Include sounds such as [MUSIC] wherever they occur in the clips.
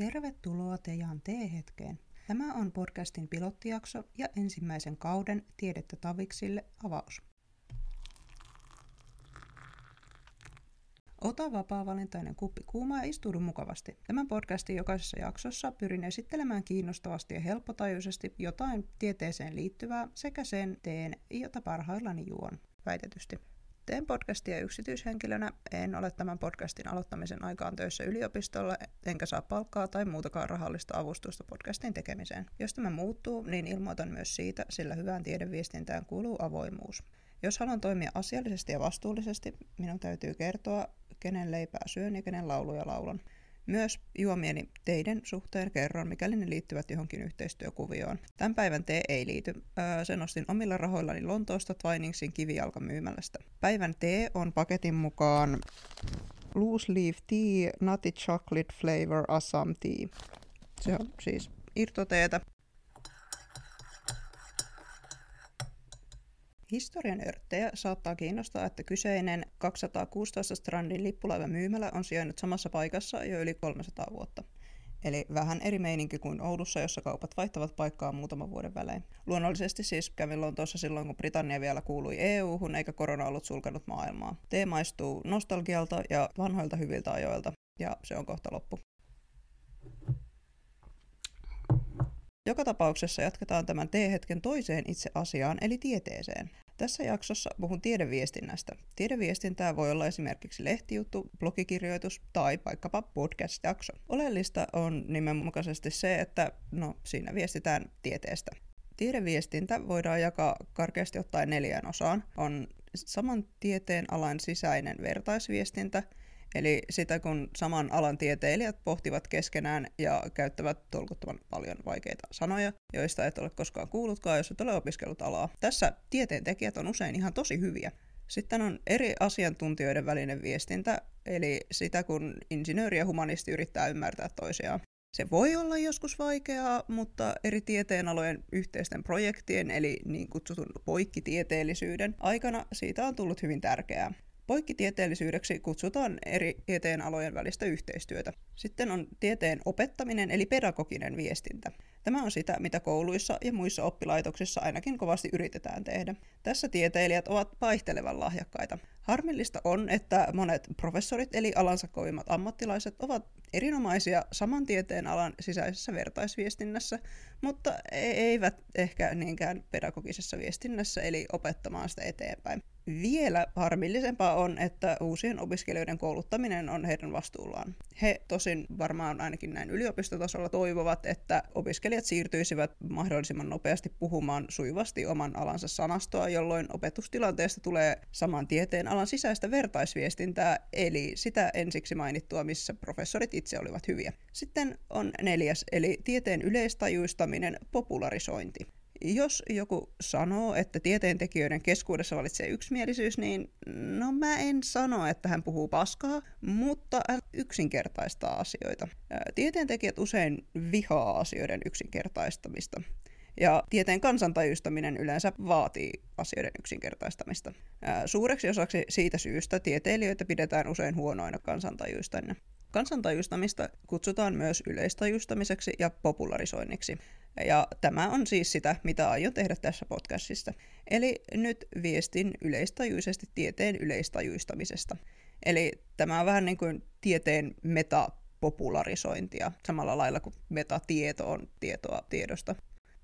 Tervetuloa Tejan T-hetkeen. Tämä on podcastin pilottijakso ja ensimmäisen kauden Tiedettä taviksille avaus. Ota vapaa-valintainen kuppi kuumaa ja istuudu mukavasti. Tämän podcastin jokaisessa jaksossa pyrin esittelemään kiinnostavasti ja helppotajuisesti jotain tieteeseen liittyvää sekä sen teen, jota parhaillani juon, väitetysti. Teen podcastia yksityishenkilönä, en ole tämän podcastin aloittamisen aikaan töissä yliopistolla, enkä saa palkkaa tai muutakaan rahallista avustusta podcastin tekemiseen. Jos tämä muuttuu, niin ilmoitan myös siitä, sillä hyvään tiedeviestintään kuuluu avoimuus. Jos haluan toimia asiallisesti ja vastuullisesti, minun täytyy kertoa, kenen leipää syön ja kenen lauluja laulan. Myös juomieni teiden suhteen kerron, mikäli ne liittyvät johonkin yhteistyökuvioon. Tämän päivän tee ei liity. Öö, sen ostin omilla rahoillani Lontoosta Twiningsin kivijalkamyymälästä. Päivän tee on paketin mukaan Loose Leaf Tea Nutty Chocolate Flavor Assam Tea. Se on siis irtoteetä, Historian örttejä saattaa kiinnostaa, että kyseinen 216 strandin lippulaiva myymälä on sijainnut samassa paikassa jo yli 300 vuotta. Eli vähän eri meininki kuin Oulussa, jossa kaupat vaihtavat paikkaa muutaman vuoden välein. Luonnollisesti siis kävin Lontoossa silloin, kun Britannia vielä kuului EU-hun, eikä korona ollut sulkenut maailmaa. Tee maistuu nostalgialta ja vanhoilta hyviltä ajoilta, ja se on kohta loppu. Joka tapauksessa jatketaan tämän T-hetken toiseen itse asiaan, eli tieteeseen. Tässä jaksossa puhun tiedeviestinnästä. Tiedeviestintää voi olla esimerkiksi lehtijuttu, blogikirjoitus tai vaikkapa podcast-jakso. Oleellista on nimenmukaisesti se, että no, siinä viestitään tieteestä. Tiedeviestintä voidaan jakaa karkeasti ottaen neljään osaan. On saman tieteen alan sisäinen vertaisviestintä – Eli sitä kun saman alan tieteilijät pohtivat keskenään ja käyttävät tolkuttoman paljon vaikeita sanoja, joista et ole koskaan kuullutkaan, jos et ole opiskellut alaa. Tässä tieteentekijät on usein ihan tosi hyviä. Sitten on eri asiantuntijoiden välinen viestintä, eli sitä kun insinööri ja humanisti yrittää ymmärtää toisiaan. Se voi olla joskus vaikeaa, mutta eri tieteenalojen yhteisten projektien, eli niin kutsutun poikkitieteellisyyden aikana siitä on tullut hyvin tärkeää. Poikkitieteellisyydeksi kutsutaan eri tieteenalojen välistä yhteistyötä. Sitten on tieteen opettaminen eli pedagoginen viestintä. Tämä on sitä, mitä kouluissa ja muissa oppilaitoksissa ainakin kovasti yritetään tehdä. Tässä tieteilijät ovat vaihtelevan lahjakkaita. Harmillista on, että monet professorit eli alansa kovimmat ammattilaiset ovat erinomaisia saman tieteen alan sisäisessä vertaisviestinnässä, mutta e- eivät ehkä niinkään pedagogisessa viestinnässä eli opettamaan sitä eteenpäin. Vielä harmillisempaa on, että uusien opiskelijoiden kouluttaminen on heidän vastuullaan. He tosin varmaan ainakin näin yliopistotasolla toivovat, että opiskelijat siirtyisivät mahdollisimman nopeasti puhumaan sujuvasti oman alansa sanastoa, jolloin opetustilanteesta tulee saman tieteen alan sisäistä vertaisviestintää, eli sitä ensiksi mainittua, missä professorit itse olivat hyviä. Sitten on neljäs, eli tieteen yleistajuistaminen, popularisointi. Jos joku sanoo, että tieteentekijöiden keskuudessa valitsee yksimielisyys, niin no mä en sano, että hän puhuu paskaa, mutta hän yksinkertaistaa asioita. Tieteentekijät usein vihaa asioiden yksinkertaistamista. Ja tieteen kansantajustaminen yleensä vaatii asioiden yksinkertaistamista. Suureksi osaksi siitä syystä tieteilijöitä pidetään usein huonoina kansantajustajina. Kansantajustamista kutsutaan myös yleistajustamiseksi ja popularisoinniksi. Ja tämä on siis sitä, mitä aion tehdä tässä podcastissa. Eli nyt viestin yleistajuisesti tieteen yleistajuistamisesta. Eli tämä on vähän niin kuin tieteen metapopularisointia, samalla lailla kuin metatieto on tietoa tiedosta.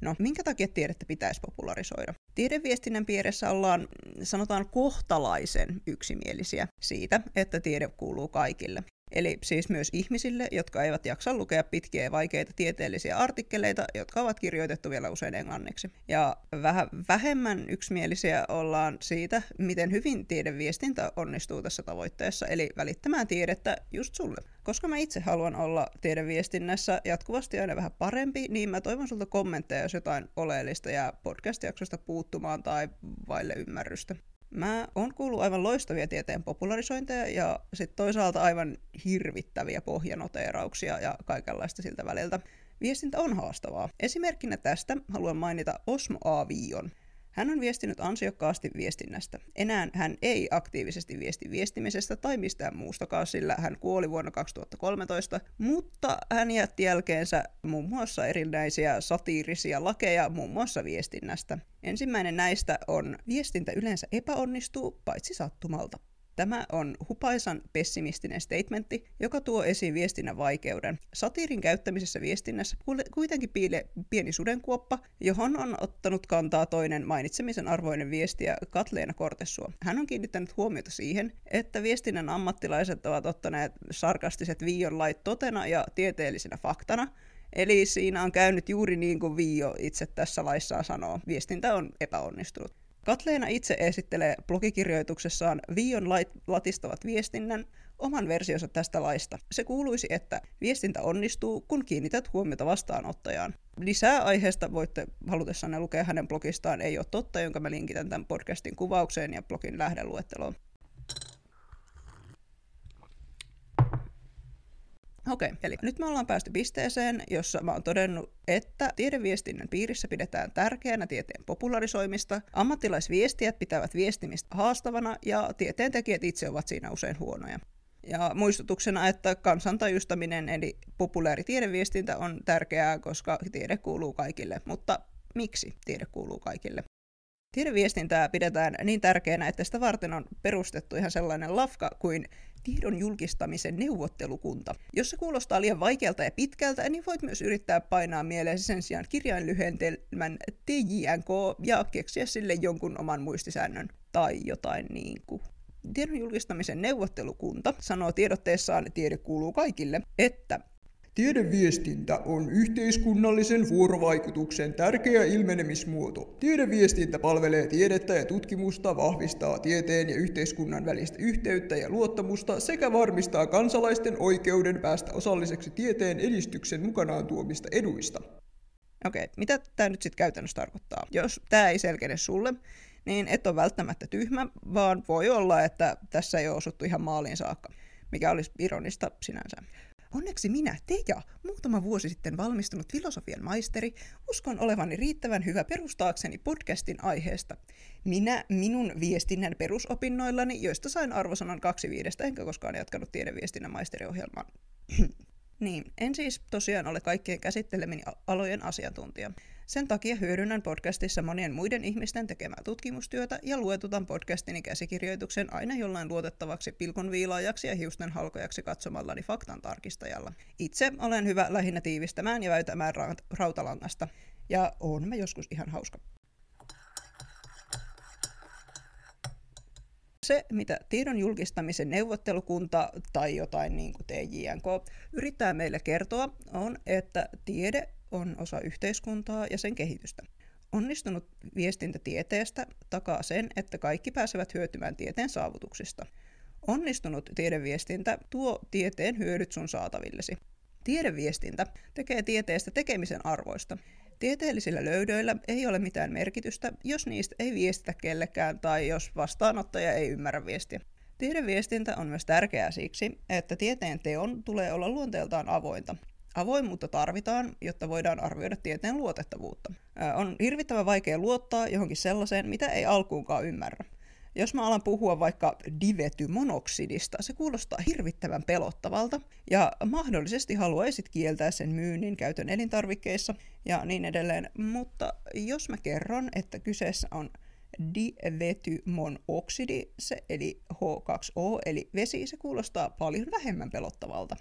No, minkä takia tiedettä pitäisi popularisoida? Tiedeviestinnän piirissä ollaan, sanotaan, kohtalaisen yksimielisiä siitä, että tiede kuuluu kaikille. Eli siis myös ihmisille, jotka eivät jaksa lukea pitkiä ja vaikeita tieteellisiä artikkeleita, jotka ovat kirjoitettu vielä usein englanniksi. Ja vähän vähemmän yksimielisiä ollaan siitä, miten hyvin tiedeviestintä onnistuu tässä tavoitteessa, eli välittämään tiedettä just sulle. Koska mä itse haluan olla tiedeviestinnässä jatkuvasti aina vähän parempi, niin mä toivon sulta kommentteja, jos jotain oleellista jää podcast-jaksosta puuttumaan tai vaille ymmärrystä. Mä oon kuullut aivan loistavia tieteen popularisointeja ja sitten toisaalta aivan hirvittäviä pohjanoteerauksia ja kaikenlaista siltä väliltä. Viestintä on haastavaa. Esimerkkinä tästä haluan mainita Osmo A. Hän on viestinyt ansiokkaasti viestinnästä. Enää hän ei aktiivisesti viesti viestimisestä tai mistään muustakaan, sillä hän kuoli vuonna 2013, mutta hän jätti jälkeensä muun muassa erinäisiä satiirisia lakeja muun muassa viestinnästä. Ensimmäinen näistä on viestintä yleensä epäonnistuu, paitsi sattumalta. Tämä on hupaisan pessimistinen statementti, joka tuo esiin viestinnän vaikeuden. Satiirin käyttämisessä viestinnässä kuitenkin piilee pieni sudenkuoppa, johon on ottanut kantaa toinen mainitsemisen arvoinen viestiä Katleena Kortesua. Hän on kiinnittänyt huomiota siihen, että viestinnän ammattilaiset ovat ottaneet sarkastiset viion lait totena ja tieteellisenä faktana, Eli siinä on käynyt juuri niin kuin Viio itse tässä laissaan sanoo. Viestintä on epäonnistunut. Katleena itse esittelee blogikirjoituksessaan Vion latistavat viestinnän oman versionsa tästä laista. Se kuuluisi, että viestintä onnistuu, kun kiinnität huomiota vastaanottajaan. Lisää aiheesta voitte halutessanne lukea hänen blogistaan Ei ole totta, jonka mä linkitän tämän podcastin kuvaukseen ja blogin lähdeluetteloon. Okei, okay, eli nyt me ollaan päästy pisteeseen, jossa mä oon todennut, että tiedeviestinnän piirissä pidetään tärkeänä tieteen popularisoimista, ammattilaisviestijät pitävät viestimistä haastavana ja tieteentekijät itse ovat siinä usein huonoja. Ja muistutuksena, että kansantajustaminen eli populaari tiedeviestintä on tärkeää, koska tiede kuuluu kaikille. Mutta miksi tiede kuuluu kaikille? Tiedeviestintää pidetään niin tärkeänä, että sitä varten on perustettu ihan sellainen lafka kuin tiedon julkistamisen neuvottelukunta. Jos se kuulostaa liian vaikealta ja pitkältä, niin voit myös yrittää painaa mieleesi sen sijaan kirjainlyhentelmän TJNK ja keksiä sille jonkun oman muistisäännön tai jotain niin kuin. Tiedon julkistamisen neuvottelukunta sanoo tiedotteessaan Tiede kuuluu kaikille, että Tiedeviestintä on yhteiskunnallisen vuorovaikutuksen tärkeä ilmenemismuoto. Tiedeviestintä palvelee tiedettä ja tutkimusta, vahvistaa tieteen ja yhteiskunnan välistä yhteyttä ja luottamusta sekä varmistaa kansalaisten oikeuden päästä osalliseksi tieteen edistyksen mukanaan tuomista eduista. Okei, okay, mitä tämä nyt sitten käytännössä tarkoittaa? Jos tämä ei selkene sulle, niin et ole välttämättä tyhmä, vaan voi olla, että tässä ei ole osuttu ihan maaliin saakka, mikä olisi ironista sinänsä. Onneksi minä, Teja, muutama vuosi sitten valmistunut filosofian maisteri, uskon olevani riittävän hyvä perustaakseni podcastin aiheesta. Minä minun viestinnän perusopinnoillani, joista sain arvosanan kaksi viidestä, enkä koskaan jatkanut tiedeviestinnän maisteriohjelmaan. [CLEARS THROAT] niin, en siis tosiaan ole kaikkien käsittelemini alojen asiantuntija. Sen takia hyödynnän podcastissa monien muiden ihmisten tekemää tutkimustyötä ja luetutan podcastini käsikirjoituksen aina jollain luotettavaksi pilkunviilaajaksi ja hiusten halkojaksi katsomallani faktan tarkistajalla. Itse olen hyvä lähinnä tiivistämään ja väytämään ra- rautalangasta, ja on mä joskus ihan hauska. Se, mitä tiedon julkistamisen neuvottelukunta tai jotain niin kuin TJNK yrittää meille kertoa, on, että tiede on osa yhteiskuntaa ja sen kehitystä. Onnistunut viestintä tieteestä takaa sen, että kaikki pääsevät hyötymään tieteen saavutuksista. Onnistunut tiedeviestintä tuo tieteen hyödyt sun saatavillesi. Tiedeviestintä tekee tieteestä tekemisen arvoista. Tieteellisillä löydöillä ei ole mitään merkitystä, jos niistä ei viestitä kellekään tai jos vastaanottaja ei ymmärrä viestiä. Tiedeviestintä on myös tärkeää siksi, että tieteen teon tulee olla luonteeltaan avointa. Avoimuutta tarvitaan, jotta voidaan arvioida tieteen luotettavuutta. On hirvittävän vaikea luottaa johonkin sellaiseen, mitä ei alkuunkaan ymmärrä. Jos mä alan puhua vaikka divetymonoksidista, se kuulostaa hirvittävän pelottavalta, ja mahdollisesti haluaisit kieltää sen myynnin käytön elintarvikkeissa ja niin edelleen, mutta jos mä kerron, että kyseessä on divetymonoksidi, se eli H2O, eli vesi, se kuulostaa paljon vähemmän pelottavalta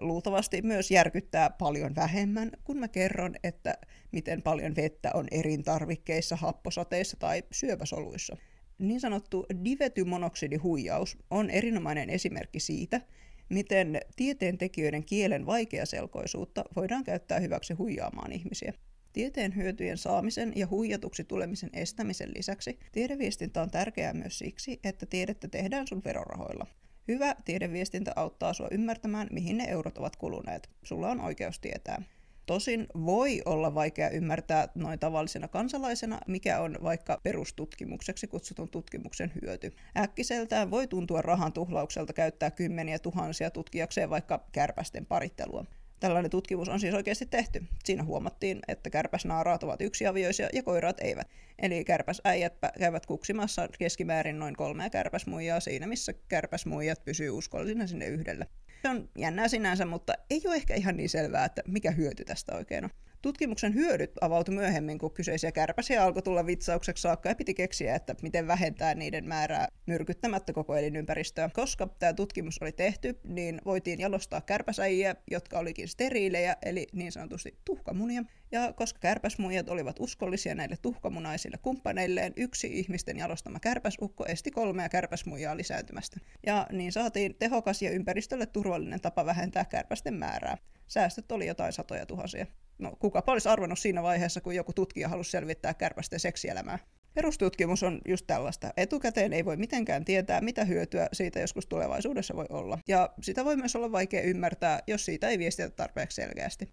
luultavasti myös järkyttää paljon vähemmän, kun mä kerron, että miten paljon vettä on elintarvikkeissa, happosateissa tai syöpäsoluissa. Niin sanottu divetymonoksidihuijaus on erinomainen esimerkki siitä, miten tieteentekijöiden kielen vaikeaselkoisuutta voidaan käyttää hyväksi huijaamaan ihmisiä. Tieteen hyötyjen saamisen ja huijatuksi tulemisen estämisen lisäksi tiedeviestintä on tärkeää myös siksi, että tiedettä tehdään sun verorahoilla. Hyvä tiedeviestintä auttaa sua ymmärtämään, mihin ne eurot ovat kuluneet. Sulla on oikeus tietää. Tosin voi olla vaikea ymmärtää noin tavallisena kansalaisena, mikä on vaikka perustutkimukseksi kutsutun tutkimuksen hyöty. Äkkiseltään voi tuntua rahan tuhlaukselta käyttää kymmeniä tuhansia tutkijakseen vaikka kärpästen parittelua. Tällainen tutkimus on siis oikeasti tehty. Siinä huomattiin, että kärpäsnaaraat ovat yksiavioisia ja koirat eivät. Eli kärpäsäijät käyvät kuksimassa keskimäärin noin kolmea kärpäsmuijaa siinä, missä kärpäsmuijat pysyy uskollisina sinne yhdelle. Se on jännää sinänsä, mutta ei ole ehkä ihan niin selvää, että mikä hyöty tästä oikein on. Tutkimuksen hyödyt avautui myöhemmin, kun kyseisiä kärpäsiä alkoi tulla vitsaukseksi saakka ja piti keksiä, että miten vähentää niiden määrää myrkyttämättä koko elinympäristöä. Koska tämä tutkimus oli tehty, niin voitiin jalostaa kärpäsäjiä, jotka olikin steriilejä, eli niin sanotusti tuhkamunia. Ja koska kärpäsmuijat olivat uskollisia näille tuhkamunaisille kumppaneilleen, yksi ihmisten jalostama kärpäsukko esti kolmea kärpäsmuijaa lisääntymästä. Ja niin saatiin tehokas ja ympäristölle turvallinen tapa vähentää kärpästen määrää. Säästöt oli jotain satoja tuhansia. No, kuka olisi arvannut siinä vaiheessa, kun joku tutkija halusi selvittää kärpästen seksielämää? Perustutkimus on just tällaista. Etukäteen ei voi mitenkään tietää, mitä hyötyä siitä joskus tulevaisuudessa voi olla. Ja sitä voi myös olla vaikea ymmärtää, jos siitä ei viestitä tarpeeksi selkeästi.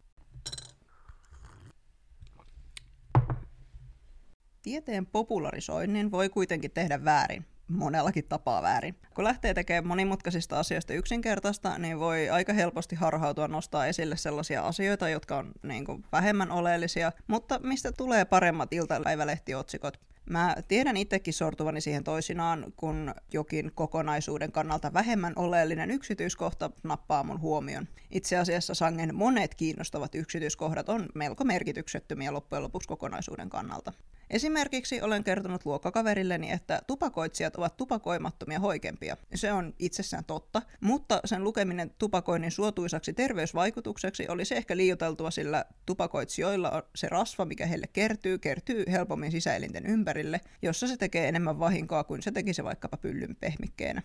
Tieteen popularisoinnin voi kuitenkin tehdä väärin monellakin tapaa väärin. Kun lähtee tekemään monimutkaisista asioista yksinkertaista, niin voi aika helposti harhautua nostaa esille sellaisia asioita, jotka on niin kuin, vähemmän oleellisia, mutta mistä tulee paremmat iltapäivälehtiotsikot. Mä tiedän itsekin sortuvani siihen toisinaan, kun jokin kokonaisuuden kannalta vähemmän oleellinen yksityiskohta nappaa mun huomion. Itse asiassa sangen monet kiinnostavat yksityiskohdat on melko merkityksettömiä loppujen lopuksi kokonaisuuden kannalta. Esimerkiksi olen kertonut luokkakaverilleni, että tupakoitsijat ovat tupakoimattomia hoikempia. Se on itsessään totta, mutta sen lukeminen tupakoinnin suotuisaksi terveysvaikutukseksi olisi ehkä liioteltua, sillä tupakoitsijoilla se rasva, mikä heille kertyy, kertyy helpommin sisäelinten ympärille, jossa se tekee enemmän vahinkoa kuin se tekisi vaikkapa pyllyn pehmikkeenä.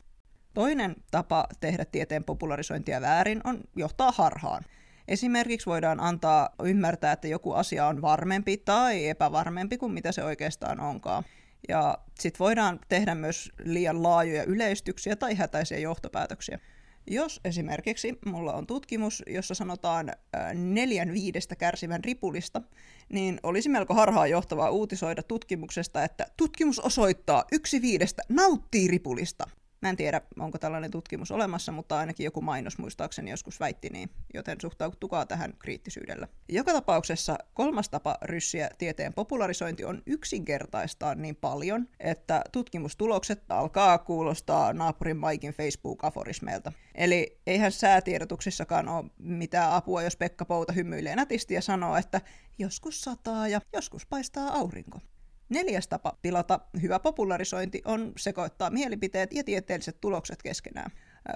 Toinen tapa tehdä tieteen popularisointia väärin on johtaa harhaan. Esimerkiksi voidaan antaa ymmärtää, että joku asia on varmempi tai epävarmempi kuin mitä se oikeastaan onkaan. Ja sitten voidaan tehdä myös liian laajoja yleistyksiä tai hätäisiä johtopäätöksiä. Jos esimerkiksi mulla on tutkimus, jossa sanotaan neljän viidestä kärsivän ripulista, niin olisi melko harhaa johtavaa uutisoida tutkimuksesta, että tutkimus osoittaa yksi viidestä nauttii ripulista. Mä en tiedä, onko tällainen tutkimus olemassa, mutta ainakin joku mainos muistaakseni joskus väitti niin, joten suhtautukaa tähän kriittisyydellä. Joka tapauksessa kolmas tapa ryssiä tieteen popularisointi on yksinkertaistaa niin paljon, että tutkimustulokset alkaa kuulostaa naapurin Maikin Facebook-aforismeilta. Eli eihän säätiedotuksissakaan ole mitään apua, jos Pekka Pouta hymyilee nätisti ja sanoo, että joskus sataa ja joskus paistaa aurinko. Neljäs tapa pilata hyvä popularisointi on sekoittaa mielipiteet ja tieteelliset tulokset keskenään.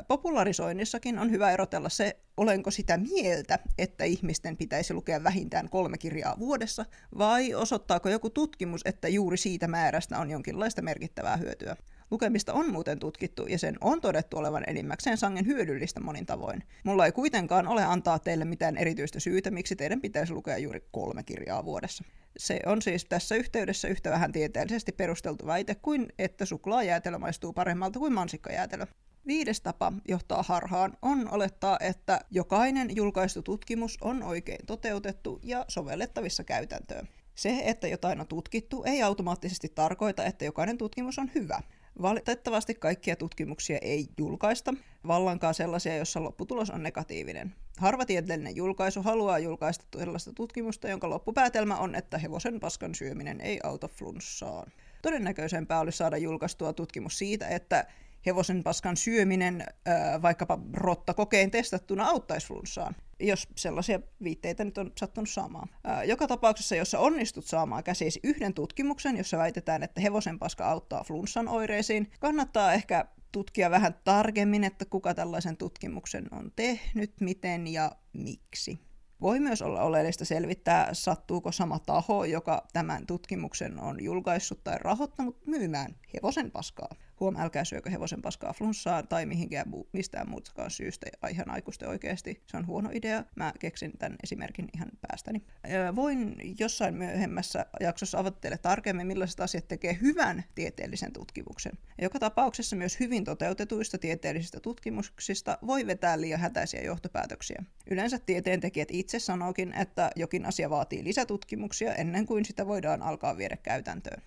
Popularisoinnissakin on hyvä erotella se, olenko sitä mieltä, että ihmisten pitäisi lukea vähintään kolme kirjaa vuodessa, vai osoittaako joku tutkimus, että juuri siitä määrästä on jonkinlaista merkittävää hyötyä. Lukemista on muuten tutkittu ja sen on todettu olevan enimmäkseen sangen hyödyllistä monin tavoin. Mulla ei kuitenkaan ole antaa teille mitään erityistä syytä, miksi teidän pitäisi lukea juuri kolme kirjaa vuodessa. Se on siis tässä yhteydessä yhtä vähän tieteellisesti perusteltu väite kuin, että suklaajäätelö maistuu paremmalta kuin mansikkajäätelö. Viides tapa johtaa harhaan on olettaa, että jokainen julkaistu tutkimus on oikein toteutettu ja sovellettavissa käytäntöön. Se, että jotain on tutkittu, ei automaattisesti tarkoita, että jokainen tutkimus on hyvä. Valitettavasti kaikkia tutkimuksia ei julkaista, vallankaan sellaisia, joissa lopputulos on negatiivinen. Harva tieteellinen julkaisu haluaa julkaista sellaista tutkimusta, jonka loppupäätelmä on, että hevosen paskan syöminen ei auta flunssaan. Todennäköisempää olisi saada julkaistua tutkimus siitä, että hevosen paskan syöminen vaikkapa rottakokeen testattuna auttaisi flunssaan, jos sellaisia viitteitä nyt on sattunut saamaan. Joka tapauksessa, jossa onnistut saamaan käsisi yhden tutkimuksen, jossa väitetään, että hevosen paska auttaa flunssan oireisiin, kannattaa ehkä tutkia vähän tarkemmin, että kuka tällaisen tutkimuksen on tehnyt, miten ja miksi. Voi myös olla oleellista selvittää, sattuuko sama taho, joka tämän tutkimuksen on julkaissut tai rahoittanut myymään hevosen paskaa. Huom, älkää syökö hevosen paskaa flunssaan tai mihinkään muu, mistään muutakaan syystä ihan aikuisten oikeasti. Se on huono idea. Mä keksin tämän esimerkin ihan päästäni. Voin jossain myöhemmässä jaksossa avata teille tarkemmin, millaiset asiat tekee hyvän tieteellisen tutkimuksen. Joka tapauksessa myös hyvin toteutetuista tieteellisistä tutkimuksista voi vetää liian hätäisiä johtopäätöksiä. Yleensä tieteentekijät itse sanookin, että jokin asia vaatii lisätutkimuksia ennen kuin sitä voidaan alkaa viedä käytäntöön.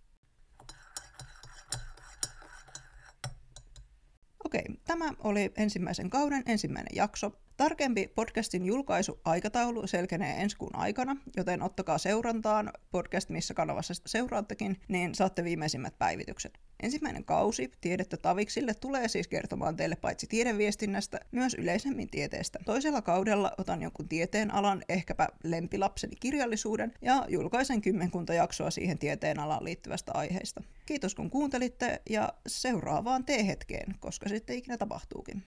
Okei, tämä oli ensimmäisen kauden ensimmäinen jakso. Tarkempi podcastin julkaisuaikataulu selkenee ensi kuun aikana, joten ottakaa seurantaan podcast, missä kanavassa seuraattekin, niin saatte viimeisimmät päivitykset. Ensimmäinen kausi Tiedettä Taviksille tulee siis kertomaan teille paitsi tiedeviestinnästä, myös yleisemmin tieteestä. Toisella kaudella otan jonkun tieteen alan, ehkäpä lempilapseni kirjallisuuden, ja julkaisen kymmenkunta jaksoa siihen tieteen alaan liittyvästä aiheesta. Kiitos kun kuuntelitte, ja seuraavaan T-hetkeen, koska sitten ikinä tapahtuukin.